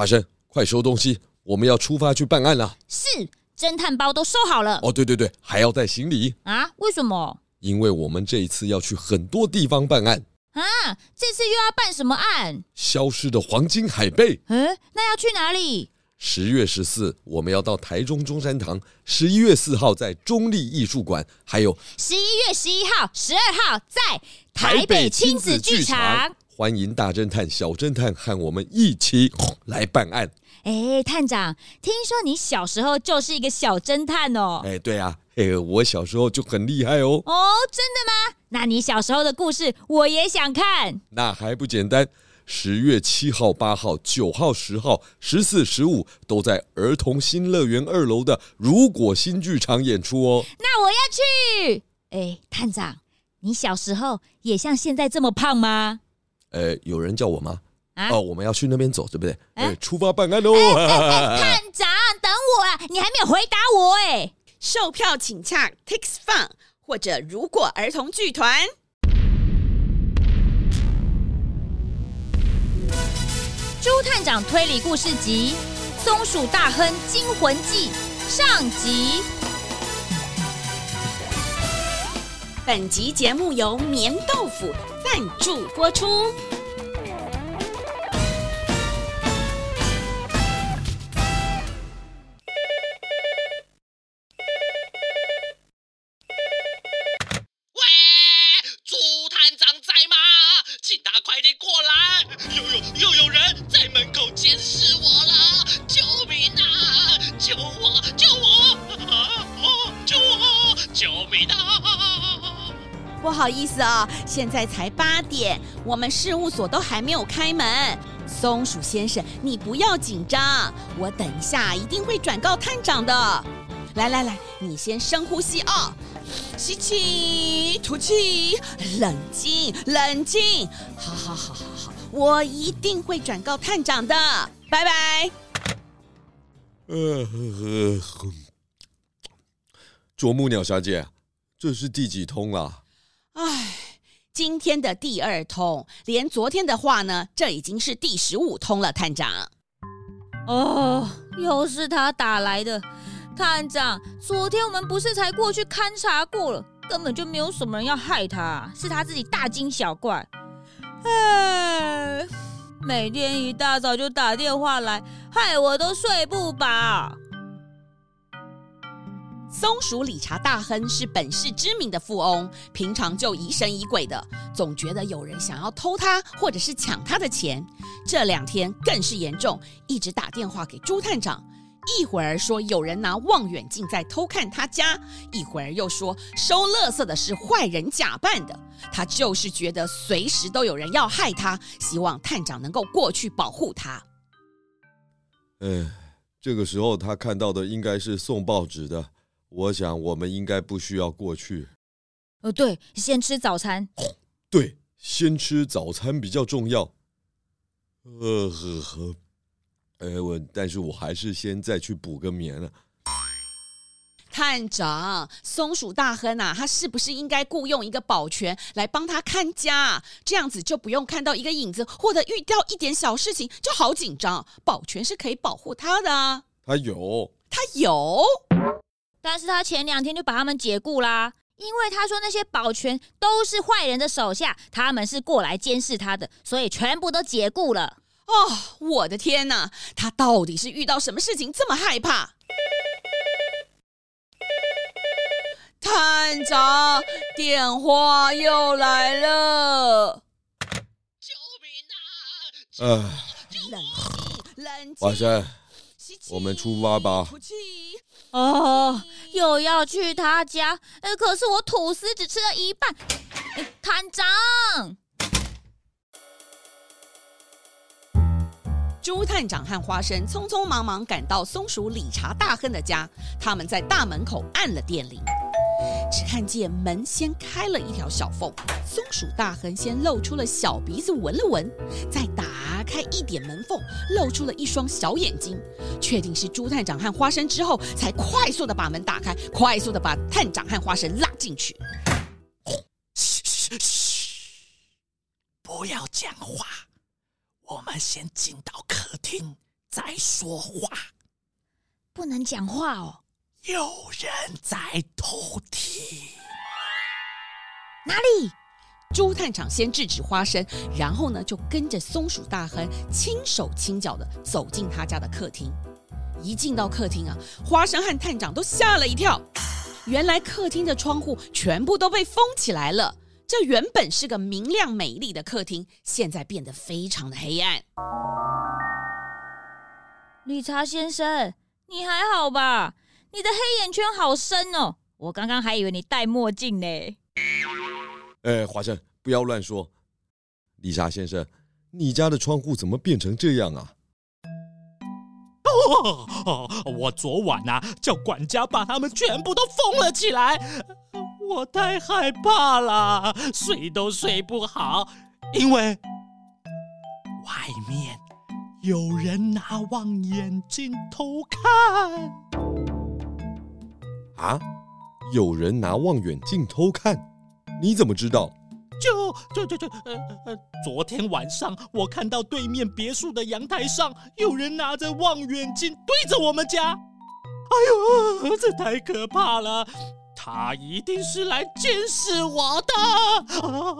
花生，快收东西，我们要出发去办案了。是，侦探包都收好了。哦，对对对，还要带行李啊？为什么？因为我们这一次要去很多地方办案啊！这次又要办什么案？消失的黄金海贝。嗯，那要去哪里？十月十四，我们要到台中中山堂；十一月四号在中立艺术馆，还有十一月十一号、十二号在台北亲子剧场。欢迎大侦探、小侦探和我们一起来办案。哎，探长，听说你小时候就是一个小侦探哦。哎，对啊，哎，我小时候就很厉害哦。哦，真的吗？那你小时候的故事我也想看。那还不简单？十月七号、八号、九号、十号、十四、十五都在儿童新乐园二楼的如果新剧场演出哦。那我要去。哎，探长，你小时候也像现在这么胖吗？呃，有人叫我吗？啊、哦，我们要去那边走，对不对？哎、呃，出发办案喽！哎哎哎、探长，等我啊！你还没有回答我哎。售票请洽 Tix Fun 或者如果儿童剧团。朱探长推理故事集《松鼠大亨惊魂记》上集。本集节目由绵豆腐赞助播出。不好意思啊，现在才八点，我们事务所都还没有开门。松鼠先生，你不要紧张，我等一下一定会转告探长的。来来来，你先深呼吸啊，吸气，吐气，冷静，冷静。好好好好好，我一定会转告探长的。拜拜。呃呵呵，啄木鸟小姐，这是第几通了？唉，今天的第二通，连昨天的话呢，这已经是第十五通了，探长。哦，又是他打来的，探长。昨天我们不是才过去勘察过了，根本就没有什么人要害他，是他自己大惊小怪。唉，每天一大早就打电话来，害我都睡不饱。松鼠理查大亨是本市知名的富翁，平常就疑神疑鬼的，总觉得有人想要偷他或者是抢他的钱。这两天更是严重，一直打电话给朱探长，一会儿说有人拿望远镜在偷看他家，一会儿又说收垃圾的是坏人假扮的。他就是觉得随时都有人要害他，希望探长能够过去保护他。哎，这个时候他看到的应该是送报纸的。我想，我们应该不需要过去。呃，对，先吃早餐。对，先吃早餐比较重要。呃呵呵，呃，我，但是我还是先再去补个眠了。探长，松鼠大亨啊，他是不是应该雇佣一个保全来帮他看家？这样子就不用看到一个影子，或者遇到一点小事情就好紧张。保全是可以保护他的。他有，他有。但是他前两天就把他们解雇啦，因为他说那些保全都是坏人的手下，他们是过来监视他的，所以全部都解雇了。哦，我的天哪，他到底是遇到什么事情这么害怕？探长，电话又来了。救命啊！啊，冷静，冷静。花生，我们出发吧。哦，又要去他家，呃，可是我吐司只吃了一半。探长，朱探长和花生匆匆忙忙赶到松鼠理查大亨的家，他们在大门口按了电铃。只看见门先开了一条小缝，松鼠大亨先露出了小鼻子闻了闻，再打开一点门缝，露出了一双小眼睛，确定是朱探长和花生之后，才快速的把门打开，快速的把探长和花生拉进去。嘘嘘嘘，不要讲话，我们先进到客厅再说话，不能讲话哦。有人在偷听。哪里？朱探长先制止花生，然后呢，就跟着松鼠大亨轻手轻脚的走进他家的客厅。一进到客厅啊，花生和探长都吓了一跳。原来客厅的窗户全部都被封起来了。这原本是个明亮美丽的客厅，现在变得非常的黑暗。理查先生，你还好吧？你的黑眼圈好深哦，我刚刚还以为你戴墨镜呢。哎，华生，不要乱说。丽莎先生，你家的窗户怎么变成这样啊？哦，哦，我昨晚啊，叫管家把他们全部都封了起来。我太害怕了，睡都睡不好，因为外面有人拿望远镜偷看。啊？有人拿望远镜偷看？你怎么知道？就就就就呃呃，昨天晚上我看到对面别墅的阳台上有人拿着望远镜对着我们家。哎呦，这太可怕了！他一定是来监视我的啊。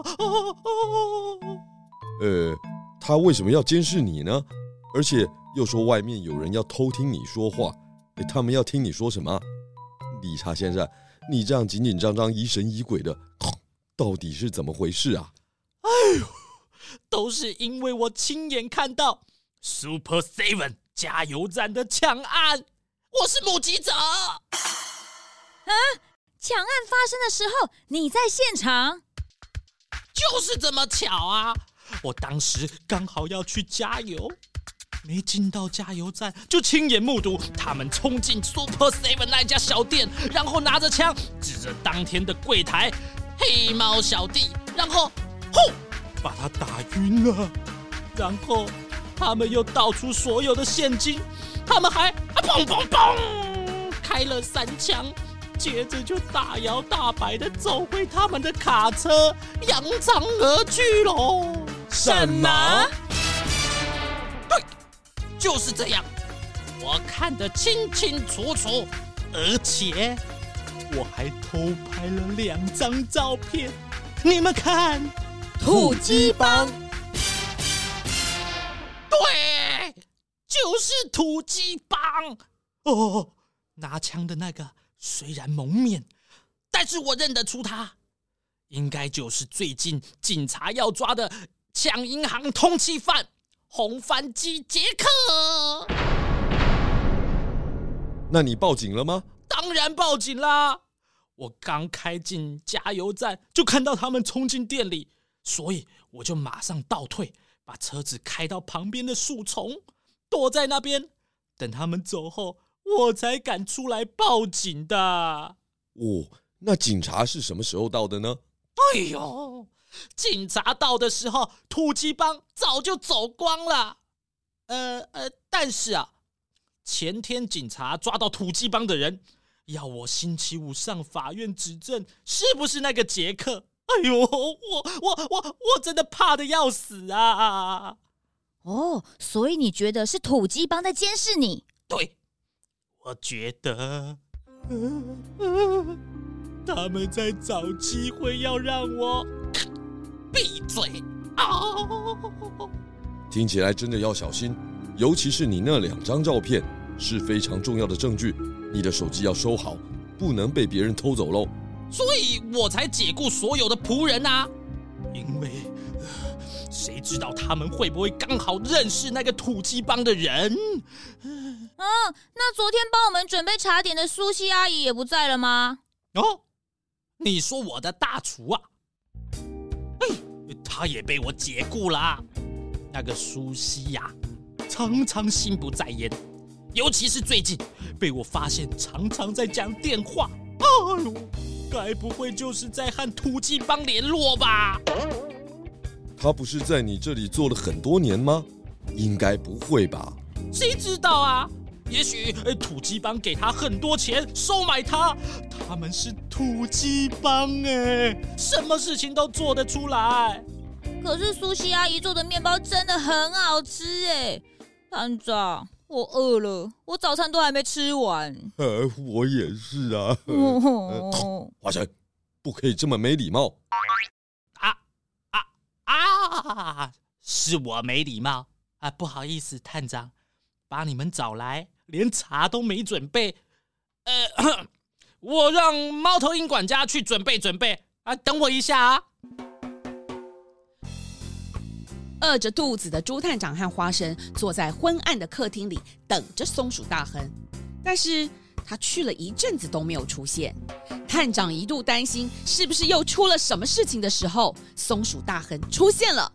呃，他为什么要监视你呢？而且又说外面有人要偷听你说话，他们要听你说什么？理查先生，你这样紧紧张张、疑神疑鬼的，到底是怎么回事啊？哎呦，都是因为我亲眼看到 Super Seven 加油站的抢案，我是目击者。啊？抢案发生的时候，你在现场？就是这么巧啊！我当时刚好要去加油，没进到加油站，就亲眼目睹他们冲进 Super Seven 那家小店，然后拿着枪指着当天的柜台黑猫小弟，然后轰把他打晕了。然后他们又倒出所有的现金，他们还啊砰砰砰开了三枪。接着就大摇大摆的走回他们的卡车，扬长而去喽。什么？对，就是这样，我看得清清楚楚，而且我还偷拍了两张照片。你们看，土鸡帮，对，就是土鸡帮。哦，拿枪的那个。虽然蒙面，但是我认得出他，应该就是最近警察要抓的抢银行通缉犯红番机杰克。那你报警了吗？当然报警啦！我刚开进加油站，就看到他们冲进店里，所以我就马上倒退，把车子开到旁边的树丛，躲在那边，等他们走后。我才敢出来报警的。哦，那警察是什么时候到的呢？哎呦，警察到的时候，土鸡帮早就走光了。呃呃，但是啊，前天警察抓到土鸡帮的人，要我星期五上法院指证，是不是那个杰克？哎呦，我我我我真的怕的要死啊！哦，所以你觉得是土鸡帮在监视你？对。我觉得，呃呃，他们在找机会要让我闭嘴啊！听起来真的要小心，尤其是你那两张照片是非常重要的证据，你的手机要收好，不能被别人偷走喽。所以我才解雇所有的仆人啊，因为，呃，谁知道他们会不会刚好认识那个土鸡帮的人？嗯，那昨天帮我们准备茶点的苏西阿姨也不在了吗？哦，你说我的大厨啊？哎，他也被我解雇了。那个苏西呀，常常心不在焉，尤其是最近被我发现常常在讲电话。哎呦，该不会就是在和土鸡帮联络吧？他不是在你这里做了很多年吗？应该不会吧？谁知道啊？也许土鸡帮给他很多钱收买他，他们是土鸡帮哎，什么事情都做得出来。可是苏西阿姨做的面包真的很好吃哎，班长，我饿了，我早餐都还没吃完。呃，我也是啊。哦，花生，不可以这么没礼貌。啊啊啊！是我没礼貌啊，不好意思，探长，把你们找来，连茶都没准备。呃，我让猫头鹰管家去准备准备啊，等我一下啊。饿着肚子的猪探长和花生坐在昏暗的客厅里等着松鼠大亨，但是他去了一阵子都没有出现。探长一度担心是不是又出了什么事情的时候，松鼠大亨出现了。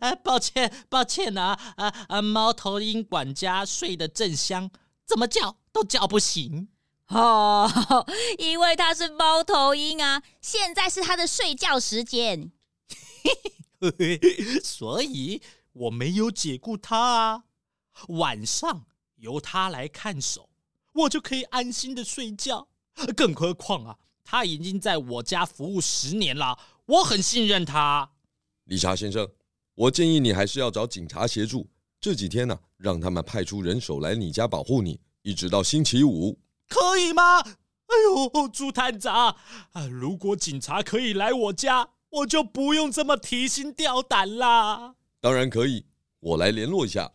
哎，抱歉，抱歉啊啊啊！猫头鹰管家睡得正香，怎么叫都叫不醒。哦，因为他是猫头鹰啊，现在是他的睡觉时间，所以我没有解雇他啊。晚上由他来看守，我就可以安心的睡觉。更何况啊，他已经在我家服务十年了，我很信任他。理查先生，我建议你还是要找警察协助。这几天呢、啊，让他们派出人手来你家保护你，一直到星期五。可以吗？哎呦，朱探长啊！如果警察可以来我家，我就不用这么提心吊胆啦。当然可以，我来联络一下。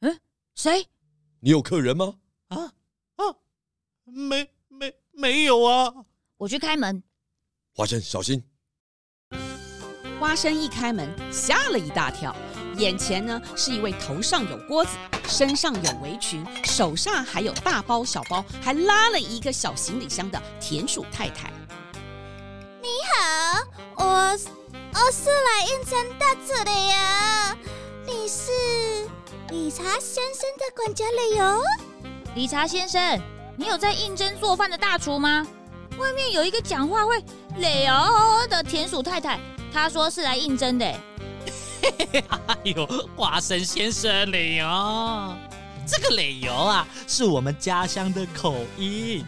嗯，谁？你有客人吗？啊啊，没没没有啊！我去开门。花生，小心！花生一开门，吓了一大跳。眼前呢是一位头上有锅子，身上有围裙，手上还有大包小包，还拉了一个小行李箱的田鼠太太。你好，我我是来应征大厨的呀。你是理查先生的管家雷欧？理查先生，你有在应征做饭的大厨吗？外面有一个讲话会雷欧的田鼠太太，她说是来应征的。哎呦，花生先生磊欧，这个磊欧啊，是我们家乡的口音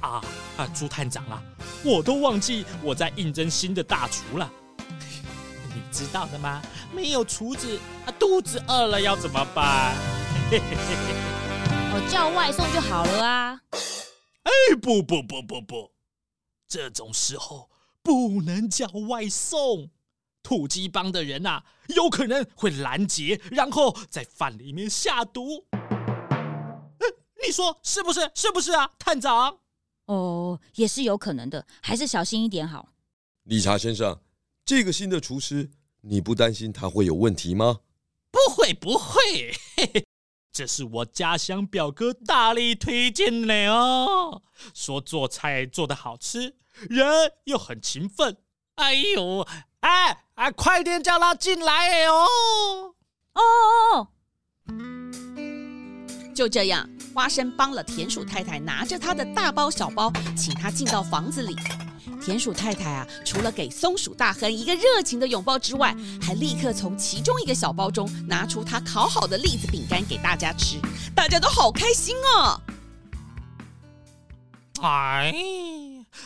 啊啊！朱探长啊，我都忘记我在应征新的大厨了。你知道的吗？没有厨子啊，肚子饿了要怎么办？我 叫外送就好了啊！哎，不不不不不，这种时候不能叫外送。土鸡帮的人啊，有可能会拦截，然后在饭里面下毒。你说是不是？是不是啊，探长？哦，也是有可能的，还是小心一点好。理查先生，这个新的厨师，你不担心他会有问题吗？不会，不会，嘿嘿，这是我家乡表哥大力推荐的哦，说做菜做的好吃，人又很勤奋。哎呦！哎哎，快点叫他进来哦！哦哦哦！就这样，花生帮了田鼠太太拿着她的大包小包，请她进到房子里。田鼠太太啊，除了给松鼠大亨一个热情的拥抱之外，还立刻从其中一个小包中拿出她烤好的栗子饼干给大家吃，大家都好开心哦！哎，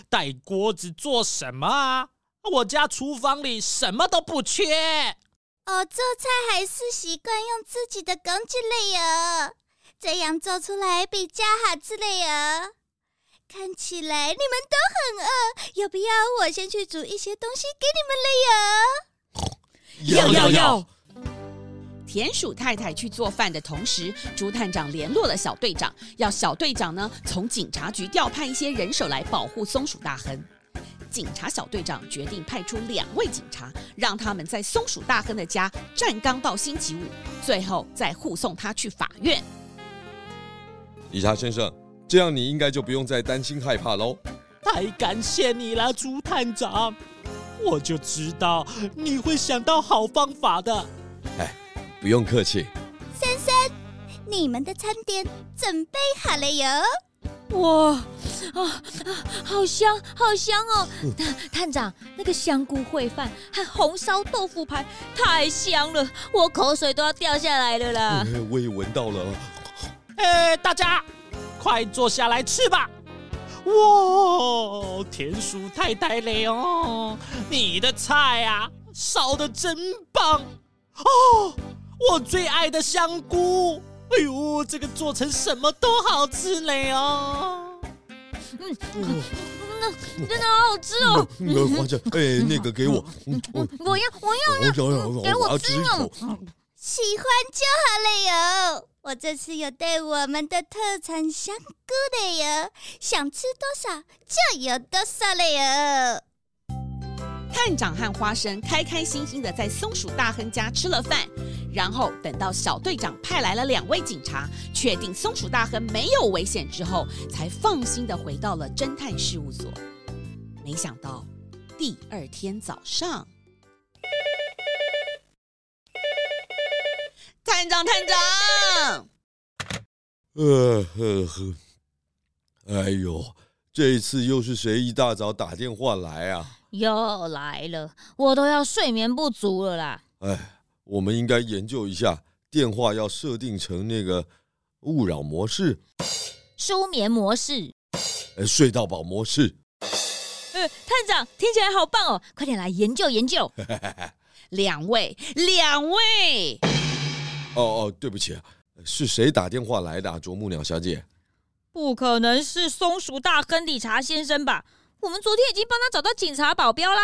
带锅子做什么啊？我家厨房里什么都不缺。我做菜还是习惯用自己的工具类哦，这样做出来比较好吃的哟。看起来你们都很饿，要不要我先去煮一些东西给你们了哟？要要要！田鼠太太去做饭的同时，朱探长联络了小队长，要小队长呢从警察局调派一些人手来保护松鼠大亨。警察小队长决定派出两位警察，让他们在松鼠大亨的家站岗到星期五，最后再护送他去法院。理查先生，这样你应该就不用再担心害怕喽。太感谢你了，朱探长，我就知道你会想到好方法的。哎，不用客气。先生，你们的餐点准备好了哟。哇啊啊！好香，好香哦！探探长，那个香菇烩饭和红烧豆腐排太香了，我口水都要掉下来了啦！我也闻到了。哎，大家快坐下来吃吧！哇，田鼠太太了哦，你的菜啊，烧的真棒哦！我最爱的香菇，哎呦，这个做成什么都好吃嘞哦！嗯，那真的好好吃哦！花生，哎，那个给我，我我要我要要，给我吃哦！喜欢就好了哟。我这次有带我们的特产香菇的哟，想吃多少就有多少了哟。探长和花生开开心心的在松鼠大亨家吃了饭，然后等到小队长派来了两位警察，确定松鼠大亨没有危险之后，才放心的回到了侦探事务所。没想到第二天早上，探长，探长，呃呵呵，哎呦，这一次又是谁一大早打电话来啊？又来了，我都要睡眠不足了啦！哎，我们应该研究一下，电话要设定成那个勿扰模式、舒眠模式、呃，睡到饱模式。呃，探长听起来好棒哦，快点来研究研究。两位，两位。哦哦，对不起，是谁打电话来的啊？啄木鸟小姐？不可能是松鼠大亨理查先生吧？我们昨天已经帮他找到警察保镖啦，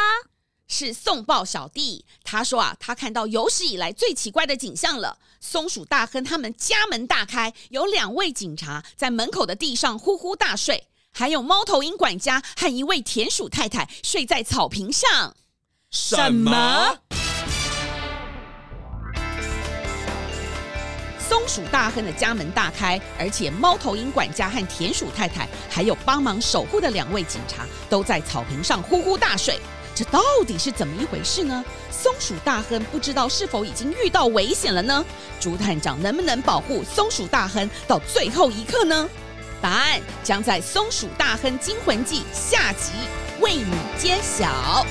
是送报小弟。他说啊，他看到有史以来最奇怪的景象了。松鼠大亨他们家门大开，有两位警察在门口的地上呼呼大睡，还有猫头鹰管家和一位田鼠太太睡在草坪上。什么？松鼠大亨的家门大开，而且猫头鹰管家和田鼠太太，还有帮忙守护的两位警察，都在草坪上呼呼大睡。这到底是怎么一回事呢？松鼠大亨不知道是否已经遇到危险了呢？朱探长能不能保护松鼠大亨到最后一刻呢？答案将在《松鼠大亨惊魂记》下集为你揭晓。